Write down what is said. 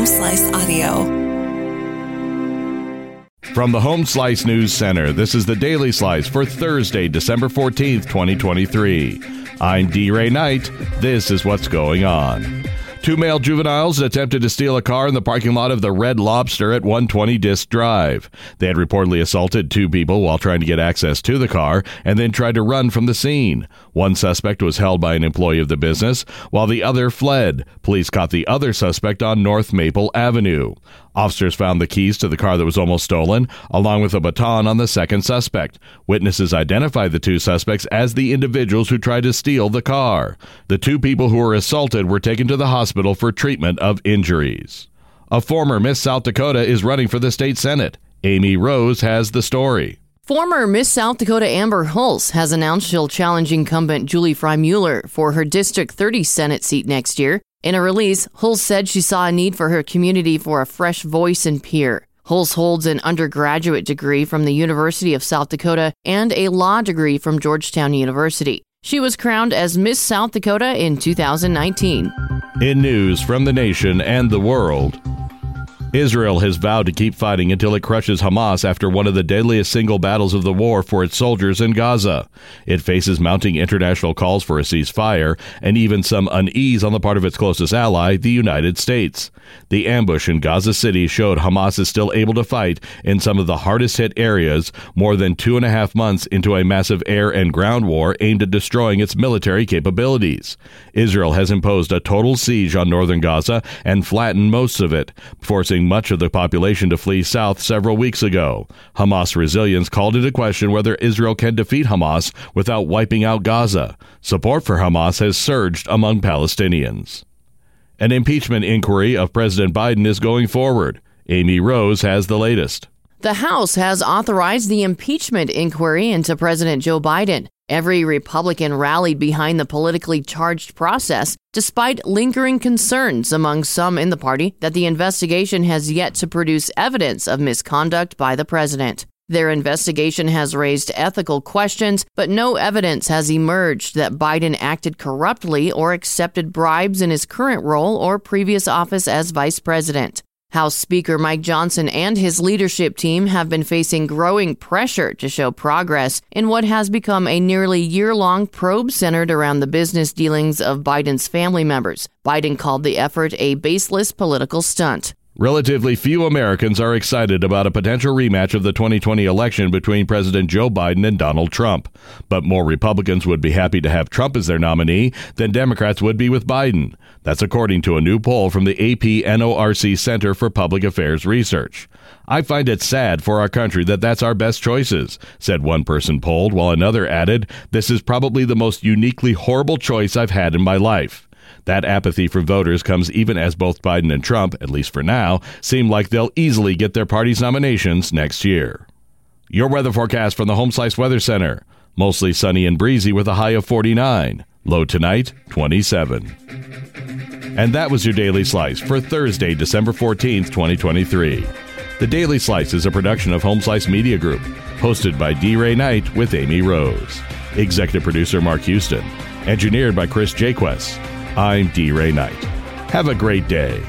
Home Slice Audio. From the Home Slice News Center, this is the Daily Slice for Thursday, December 14th, 2023. I'm D. Ray Knight. This is what's going on. Two male juveniles attempted to steal a car in the parking lot of the Red Lobster at 120 Disk Drive. They had reportedly assaulted two people while trying to get access to the car and then tried to run from the scene. One suspect was held by an employee of the business, while the other fled. Police caught the other suspect on North Maple Avenue. Officers found the keys to the car that was almost stolen, along with a baton on the second suspect. Witnesses identified the two suspects as the individuals who tried to steal the car. The two people who were assaulted were taken to the hospital for treatment of injuries. A former Miss South Dakota is running for the state Senate. Amy Rose has the story. Former Miss South Dakota Amber Hulse has announced she'll challenge incumbent Julie Frye-Mueller for her District 30 Senate seat next year. In a release, Hulse said she saw a need for her community for a fresh voice and peer. Hulse holds an undergraduate degree from the University of South Dakota and a law degree from Georgetown University. She was crowned as Miss South Dakota in 2019. In news from the nation and the world, Israel has vowed to keep fighting until it crushes Hamas after one of the deadliest single battles of the war for its soldiers in Gaza. It faces mounting international calls for a ceasefire and even some unease on the part of its closest ally, the United States. The ambush in Gaza City showed Hamas is still able to fight in some of the hardest hit areas more than two and a half months into a massive air and ground war aimed at destroying its military capabilities. Israel has imposed a total siege on northern Gaza and flattened most of it, forcing much of the population to flee south several weeks ago. Hamas resilience called into question whether Israel can defeat Hamas without wiping out Gaza. Support for Hamas has surged among Palestinians. An impeachment inquiry of President Biden is going forward. Amy Rose has the latest. The House has authorized the impeachment inquiry into President Joe Biden. Every Republican rallied behind the politically charged process, despite lingering concerns among some in the party that the investigation has yet to produce evidence of misconduct by the president. Their investigation has raised ethical questions, but no evidence has emerged that Biden acted corruptly or accepted bribes in his current role or previous office as vice president. House Speaker Mike Johnson and his leadership team have been facing growing pressure to show progress in what has become a nearly year long probe centered around the business dealings of Biden's family members. Biden called the effort a baseless political stunt. Relatively few Americans are excited about a potential rematch of the 2020 election between President Joe Biden and Donald Trump. But more Republicans would be happy to have Trump as their nominee than Democrats would be with Biden. That's according to a new poll from the AP NORC Center for Public Affairs Research. I find it sad for our country that that's our best choices, said one person polled, while another added, This is probably the most uniquely horrible choice I've had in my life. That apathy from voters comes even as both Biden and Trump, at least for now, seem like they'll easily get their party's nominations next year. Your weather forecast from the Home Slice Weather Center. Mostly sunny and breezy with a high of 49. Low tonight, 27. And that was your Daily Slice for Thursday, December 14th, 2023. The Daily Slice is a production of Home Slice Media Group, hosted by D. Ray Knight with Amy Rose. Executive producer Mark Houston. Engineered by Chris Jaquess. I'm D. Ray Knight. Have a great day.